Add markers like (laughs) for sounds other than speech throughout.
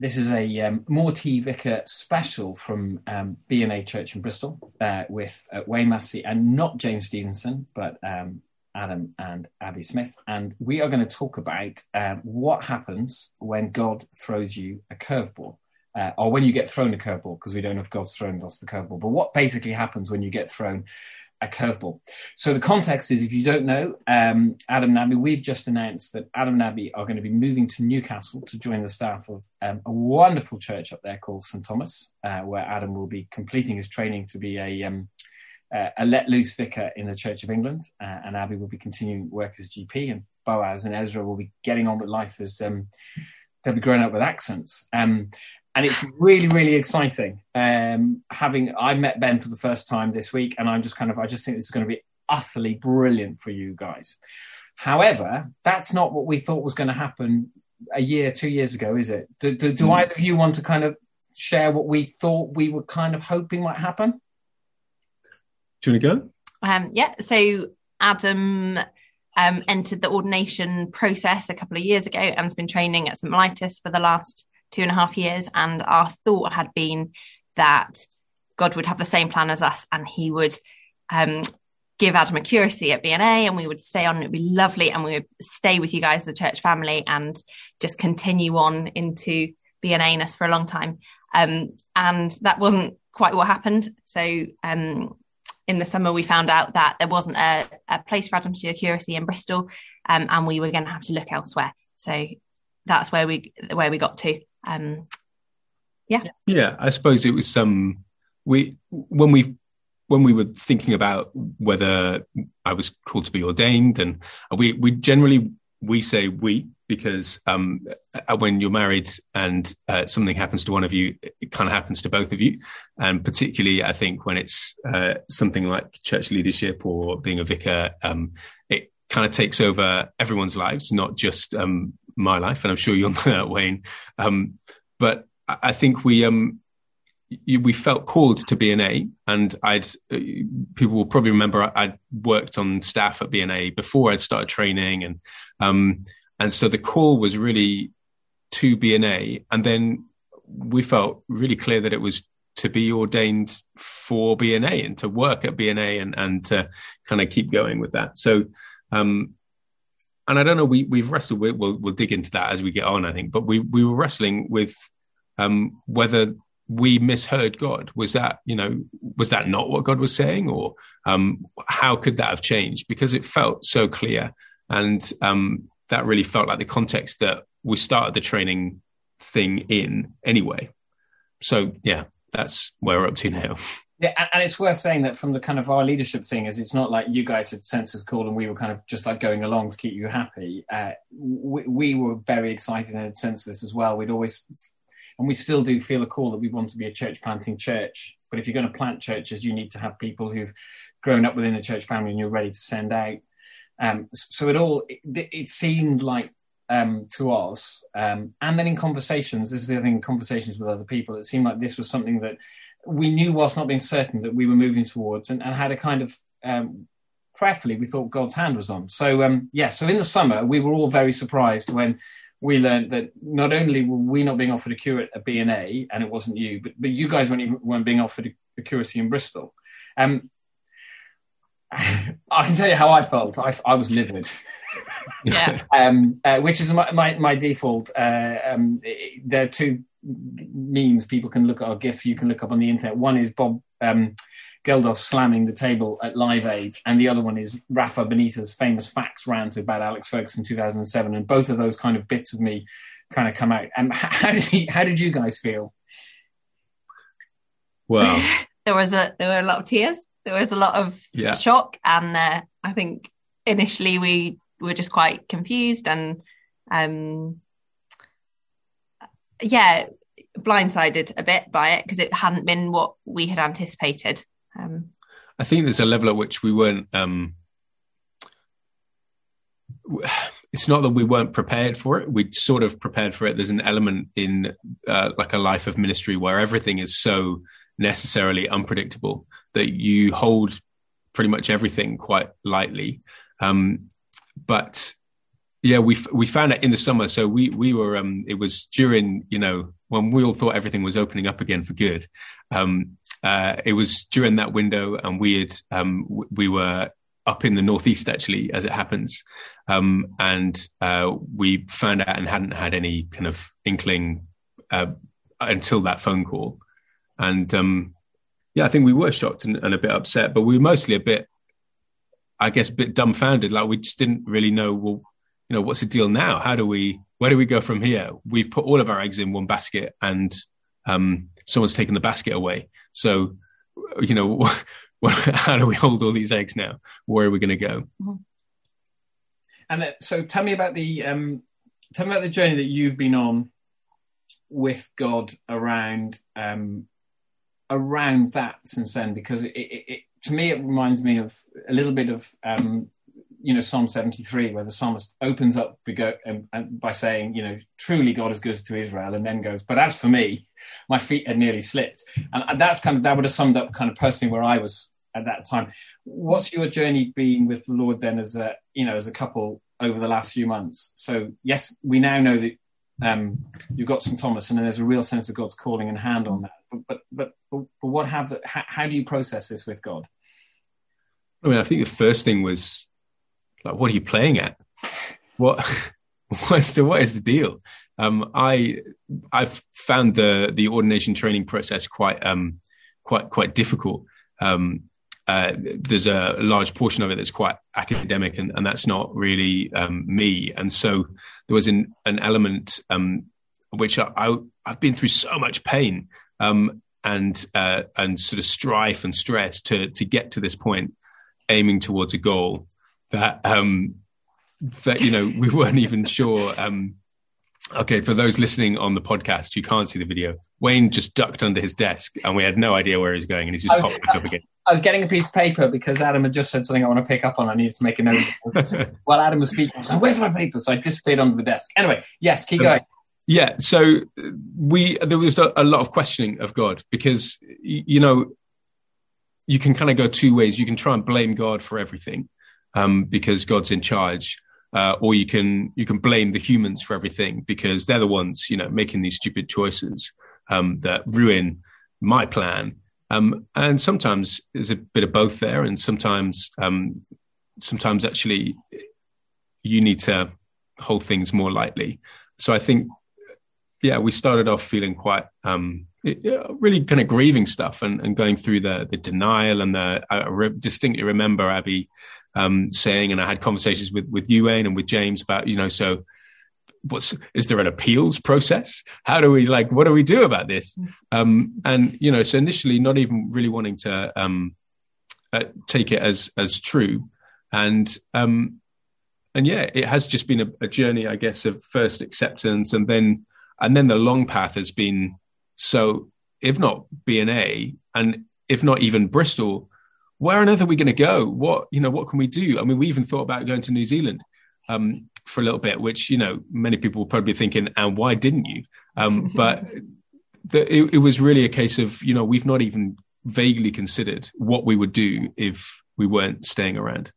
this is a um, More Tea Vicar special from um, B&A Church in Bristol uh, with uh, Wayne Massey and not James Stevenson, but um, Adam and Abby Smith. And we are going to talk about um, what happens when God throws you a curveball. Uh, or when you get thrown a curveball, because we don't know if God's thrown us the curveball, but what basically happens when you get thrown a curveball. So the context is, if you don't know, um, Adam and Abby, we've just announced that Adam and Abby are going to be moving to Newcastle to join the staff of um, a wonderful church up there called St Thomas, uh, where Adam will be completing his training to be a um, uh, a let loose vicar in the Church of England, uh, and Abby will be continuing work as GP, and Boaz and Ezra will be getting on with life as um, they'll be growing up with accents. Um, and it's really really exciting um, having i met ben for the first time this week and i'm just kind of i just think this is going to be utterly brilliant for you guys. However that's not what we thought was going to happen a year two years ago is it? Do, do, do mm. either of you want to kind of share what we thought we were kind of hoping might happen? Do you want to go? Um, yeah so adam um, entered the ordination process a couple of years ago and has been training at st mellitus for the last two and a half years. And our thought had been that God would have the same plan as us and he would um, give Adam a curacy at BNA and we would stay on. It'd be lovely. And we would stay with you guys as a church family and just continue on into BNA-ness for a long time. Um, and that wasn't quite what happened. So um, in the summer, we found out that there wasn't a, a place for Adam to do a curacy in Bristol, um, and we were going to have to look elsewhere. So that's where we where we got to um, yeah. Yeah, I suppose it was some. Um, we when we when we were thinking about whether I was called to be ordained, and we we generally we say we because um, uh, when you're married and uh, something happens to one of you, it kind of happens to both of you, and particularly I think when it's uh, something like church leadership or being a vicar, um, it kind of takes over everyone's lives, not just um, my life, and I'm sure you'll know that, Wayne. Um, but I think we um, we felt called to B&A, and I'd uh, people will probably remember I'd worked on staff at B&A before I'd started training, and um, and so the call was really to B&A, and then we felt really clear that it was to be ordained for B&A to work at B&A and and to kind of keep going with that. So um, and I don't know, we we've wrestled with. We'll we'll dig into that as we get on, I think. But we we were wrestling with um, whether we misheard God. Was that you know was that not what God was saying, or um, how could that have changed? Because it felt so clear, and um, that really felt like the context that we started the training thing in anyway. So yeah, that's where we're up to now. (laughs) Yeah, and it's worth saying that from the kind of our leadership thing is it's not like you guys had census call and we were kind of just like going along to keep you happy. Uh, we, we, were very excited and had sensed this as well. We'd always, and we still do feel a call that we want to be a church planting church. But if you're going to plant churches, you need to have people who've grown up within the church family and you're ready to send out. Um, so it all, it, it seemed like um, to us, um, and then in conversations, this is the other thing, conversations with other people, it seemed like this was something that we knew, whilst not being certain, that we were moving towards, and, and had a kind of um, prayerfully, we thought God's hand was on. So um, yeah, so in the summer, we were all very surprised when we learned that not only were we not being offered a cure at B&A, and it wasn't you, but, but you guys weren't even weren't being offered a, a curacy in Bristol. Um, (laughs) I can tell you how I felt. I, I was livid. yeah. (laughs) um, uh, which is my, my, my default. Uh, um, there are two memes people can look at or GIF you can look up on the internet. One is Bob um, Geldof slamming the table at Live Aid, and the other one is Rafa Benitez's famous facts rant about Alex Ferguson 2007. And both of those kind of bits of me kind of come out. And how did he, how did you guys feel? Well, (laughs) there was a there were a lot of tears. There was a lot of yeah. shock, and uh, I think initially we were just quite confused and um yeah, blindsided a bit by it because it hadn't been what we had anticipated. Um, I think there's a level at which we weren't. Um, it's not that we weren't prepared for it. We'd sort of prepared for it. There's an element in uh, like a life of ministry where everything is so necessarily unpredictable that you hold pretty much everything quite lightly. Um, but yeah, we we found it in the summer. So we we were um, it was during you know when we all thought everything was opening up again for good. Um, uh, it was during that window, and we had um, we were up in the northeast actually, as it happens, um, and uh, we found out and hadn't had any kind of inkling uh, until that phone call, and um, yeah, I think we were shocked and, and a bit upset, but we were mostly a bit, I guess, a bit dumbfounded. Like we just didn't really know well you know, what's the deal now? How do we, where do we go from here? We've put all of our eggs in one basket and um, someone's taken the basket away. So, you know, (laughs) what how do we hold all these eggs now? Where are we going to go? Mm-hmm. And uh, so tell me about the, um, tell me about the journey that you've been on with God around, um, around that since then, because it, it, it, to me, it reminds me of a little bit of, um, you know Psalm 73, where the psalmist opens up um, by saying, you know, truly God is good to Israel, and then goes, but as for me, (laughs) my feet had nearly slipped, and that's kind of that would have summed up kind of personally where I was at that time. What's your journey been with the Lord then, as a you know, as a couple over the last few months? So yes, we now know that um, you've got St Thomas, and there's a real sense of God's calling and hand on that. But but but, but what have the, how, how do you process this with God? I mean, I think the first thing was like, what are you playing at? What (laughs) what's the what is the deal? Um, I I've found the the ordination training process quite um quite quite difficult. Um, uh, there's a large portion of it that's quite academic, and, and that's not really um, me. And so there was an an element um, which I, I have been through so much pain um, and uh, and sort of strife and stress to to get to this point, aiming towards a goal that um, that you know we weren't even sure. Um, okay, for those listening on the podcast, you can't see the video. Wayne just ducked under his desk, and we had no idea where he was going, and he's just popped up again. I was getting a piece of paper because Adam had just said something I want to pick up on. I needed to make a note. (laughs) While Adam was speaking, I was like, "Where's my paper?" So I disappeared under the desk. Anyway, yes, keep going. Yeah, so we there was a, a lot of questioning of God because you know you can kind of go two ways. You can try and blame God for everything, um, because God's in charge. Uh, or you can you can blame the humans for everything because they're the ones you know making these stupid choices um, that ruin my plan. Um, and sometimes there's a bit of both there, and sometimes um, sometimes actually you need to hold things more lightly. So I think, yeah, we started off feeling quite um, really kind of grieving stuff and, and going through the the denial and the I re- distinctly remember Abby um, saying, and I had conversations with with Wayne and with James about, you know, so what's is there an appeals process? How do we like what do we do about this? (laughs) Um, and you know, so initially not even really wanting to um, uh, take it as as true, and um, and yeah, it has just been a, a journey, I guess, of first acceptance, and then and then the long path has been so if not B&A and if not even Bristol where on earth are we going to go? What you know, what can we do? I mean, we even thought about going to New Zealand um, for a little bit, which you know many people will probably be thinking, and why didn't you? Um, (laughs) but the, it, it, was really a case of you know we've not even vaguely considered what we would do if we weren't staying around.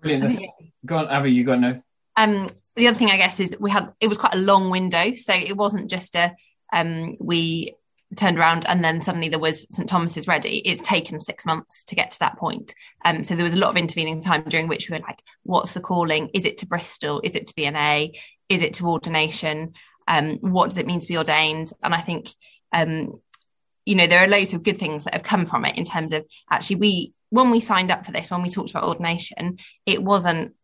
Brilliant. Think, go on, Abby. You got to know. Um, the other thing I guess is we had it was quite a long window, so it wasn't just a um, we turned around and then suddenly there was St Thomas's ready. It's taken six months to get to that point. Um, so there was a lot of intervening time during which we were like, what's the calling? Is it to Bristol? Is it to B&A? Is it to ordination? Um, what does it mean to be ordained? And I think, um, you know, there are loads of good things that have come from it in terms of actually we, when we signed up for this, when we talked about ordination, it wasn't,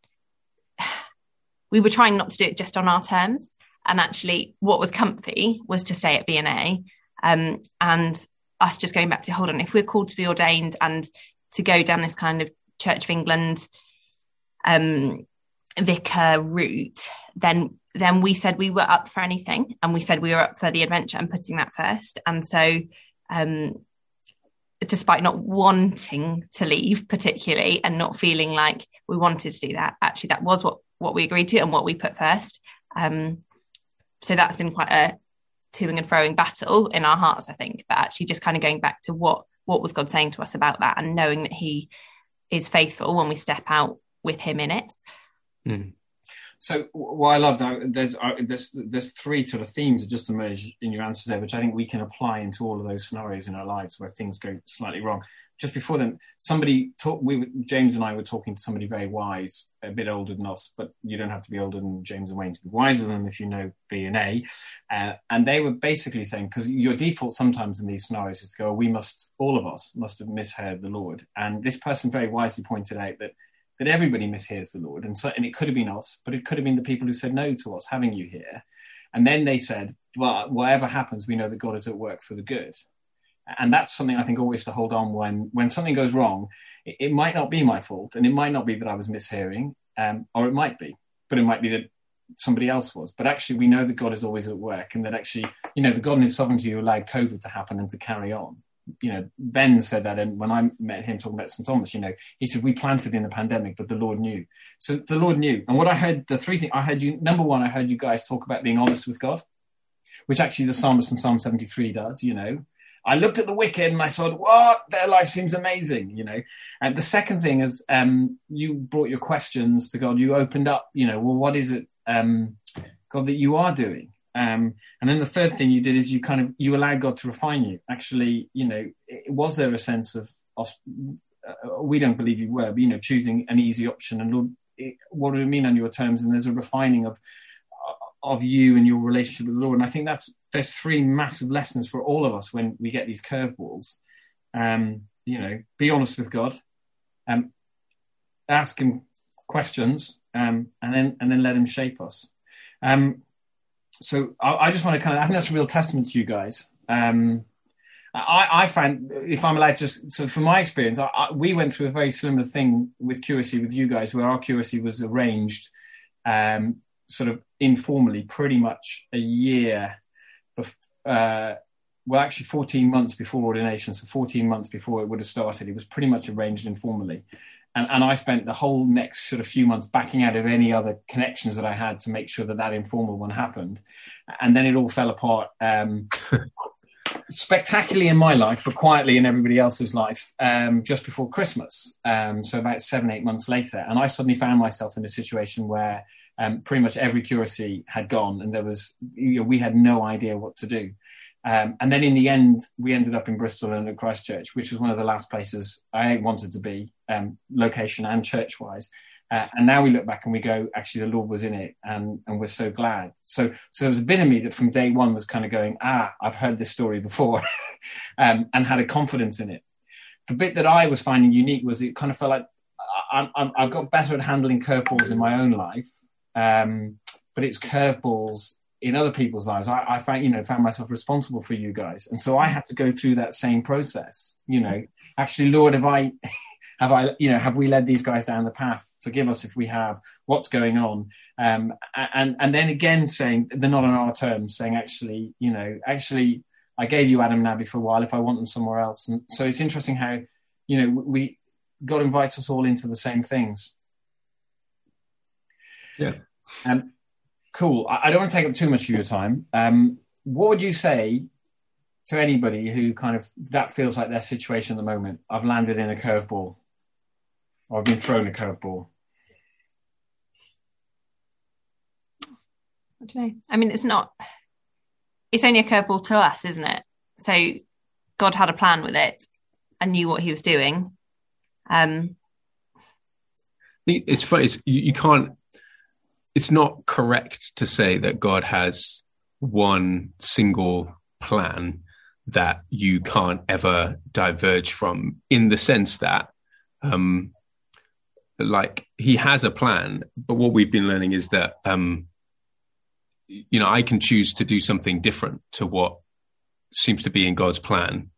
(sighs) we were trying not to do it just on our terms. And actually, what was comfy was to stay at B&A um, and us just going back to hold on, if we're called to be ordained and to go down this kind of Church of England um, vicar route, then then we said we were up for anything, and we said we were up for the adventure and putting that first. And so, um, despite not wanting to leave particularly and not feeling like we wanted to do that, actually that was what what we agreed to and what we put first. Um, so that's been quite a toing and froing battle in our hearts, I think, but actually just kind of going back to what what was God saying to us about that and knowing that He is faithful when we step out with Him in it. Mm. So what I love there's, uh, there's there's three sort of themes that just emerge in your answers there, which I think we can apply into all of those scenarios in our lives where things go slightly wrong. Just before then, somebody talked. We James and I were talking to somebody very wise, a bit older than us, but you don't have to be older than James and Wayne to be wiser than them if you know B and A. Uh, and they were basically saying because your default sometimes in these scenarios is to go, we must, all of us must have misheard the Lord. And this person very wisely pointed out that that everybody mishears the Lord. And so, and it could have been us, but it could have been the people who said no to us having you here. And then they said, well, whatever happens, we know that God is at work for the good. And that's something I think always to hold on when, when something goes wrong. It, it might not be my fault, and it might not be that I was mishearing, um, or it might be, but it might be that somebody else was. But actually, we know that God is always at work, and that actually, you know, the God in His sovereignty allowed COVID to happen and to carry on you know, Ben said that, and when I met him talking about St. Thomas, you know, he said we planted in the pandemic, but the Lord knew. So the Lord knew. And what I heard, the three things I heard you. Number one, I heard you guys talk about being honest with God, which actually the psalmist in Psalm seventy three does. You know, I looked at the wicked and I thought, what their life seems amazing. You know, and the second thing is, um, you brought your questions to God. You opened up. You know, well, what is it, um, God, that you are doing? Um, and then the third thing you did is you kind of you allowed God to refine you. Actually, you know, was there a sense of uh, we don't believe you were, but you know, choosing an easy option and Lord, what do we mean on your terms? And there's a refining of of you and your relationship with the Lord. And I think that's there's three massive lessons for all of us when we get these curveballs. Um, you know, be honest with God, um, ask Him questions, um, and then and then let Him shape us. Um, so I, I, just want to kind of, I think that's a real testament to you guys. Um, I, I find, if I'm allowed just, so from my experience, I, I, we went through a very similar thing with curacy with you guys, where our curacy was arranged um, sort of informally, pretty much a year, bef- uh, well, actually 14 months before ordination, so 14 months before it would have started, it was pretty much arranged informally and, and I spent the whole next sort of few months backing out of any other connections that I had to make sure that that informal one happened, and then it all fell apart. Um, (laughs) spectacularly in my life, but quietly in everybody else's life, um, just before Christmas. Um, so about seven, eight months later, and I suddenly found myself in a situation where um, pretty much every curacy had gone, and there was you know, we had no idea what to do. Um, and then in the end, we ended up in Bristol and at Christchurch, which was one of the last places I wanted to be, um, location and church wise. Uh, and now we look back and we go, actually, the Lord was in it, and and we're so glad. So so there was a bit of me that from day one was kind of going, ah, I've heard this story before, (laughs) um, and had a confidence in it. The bit that I was finding unique was it kind of felt like I, have got better at handling curveballs in my own life, um, but it's curveballs in other people's lives. I, I found, you know, found myself responsible for you guys, and so I had to go through that same process. You know, actually, Lord, have I, (laughs) have I, you know, have we led these guys down the path? Forgive us if we have. What's going on? Um, and and then again saying they're not on our terms, saying actually, you know, actually, I gave you Adam and Abby for a while. If I want them somewhere else, and so it's interesting how, you know, we God invites us all into the same things. Yeah. Um, cool. I, I, don't want to take up too much of your time. Um, what would you say to anybody who kind of that feels like their situation at the moment? I've landed in a curveball, or I've been thrown a curveball. I don't know. I mean, it's not. It's only a curveball to us, isn't it? So God had a plan with it and knew what He was doing. Um, it's funny. It's, you, you can't it's not correct to say that God has one single plan that you can't ever diverge from in the sense that um like he has a plan but what we've been learning is that um you know i can choose to do something different to what seems to be in god's plan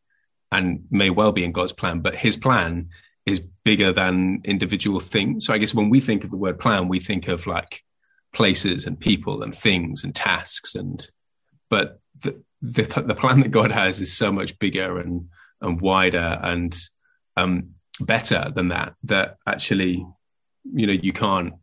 and may well be in god's plan but his plan is bigger than individual things. So i guess when we think of the word plan we think of like places and people and things and tasks and but the, the, the plan that God has is so much bigger and and wider and um, better than that that actually you know you can't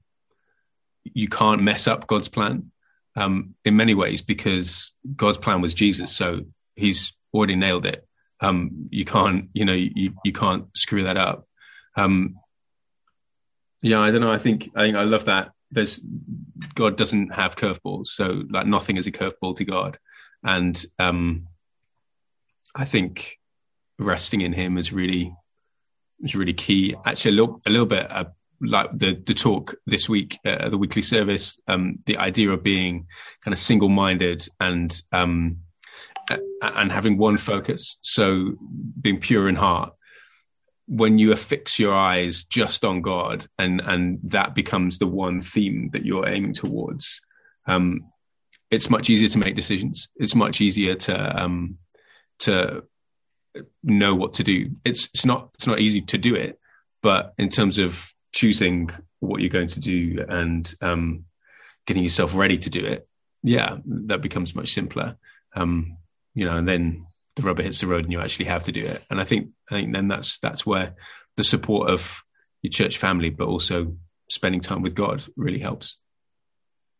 you can't mess up God's plan um, in many ways because God's plan was Jesus. So he's already nailed it. Um, you can't you know you, you can't screw that up. Um, yeah I don't know. I think I think I love that. There's God doesn't have curveballs, so like nothing is a curveball to God, and um, I think resting in Him is really is really key. Actually, a little a little bit uh, like the the talk this week, uh, the weekly service, um, the idea of being kind of single minded and um, and having one focus. So being pure in heart. When you affix your eyes just on God, and and that becomes the one theme that you're aiming towards, um, it's much easier to make decisions. It's much easier to um, to know what to do. It's it's not it's not easy to do it, but in terms of choosing what you're going to do and um, getting yourself ready to do it, yeah, that becomes much simpler. Um, you know, and then the rubber hits the road and you actually have to do it. And I think I think then that's that's where the support of your church family, but also spending time with God really helps.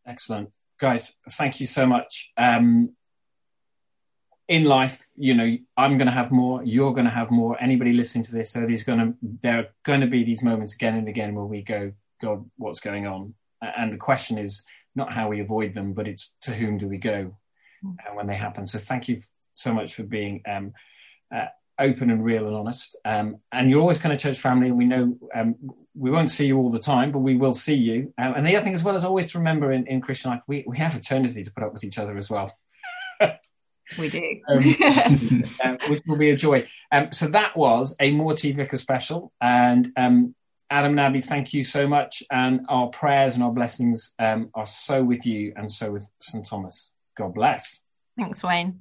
Excellent. Guys, thank you so much. Um, in life, you know, I'm going to have more, you're going to have more. Anybody listening to this, so there's going to there are going to be these moments again and again where we go, God, what's going on? And the question is not how we avoid them, but it's to whom do we go uh, when they happen. So thank you so much for being um, uh, open and real and honest. Um, and you're always kind of church family, and we know um, we won't see you all the time, but we will see you. Um, and the other thing, as well, is always to remember in, in Christian life, we, we have eternity to put up with each other as well. (laughs) We do. (laughs) um, uh, which will be a joy. Um, so that was a More Tea Vicar special. And um, Adam and Abby, thank you so much. And our prayers and our blessings um, are so with you and so with St. Thomas. God bless. Thanks, Wayne.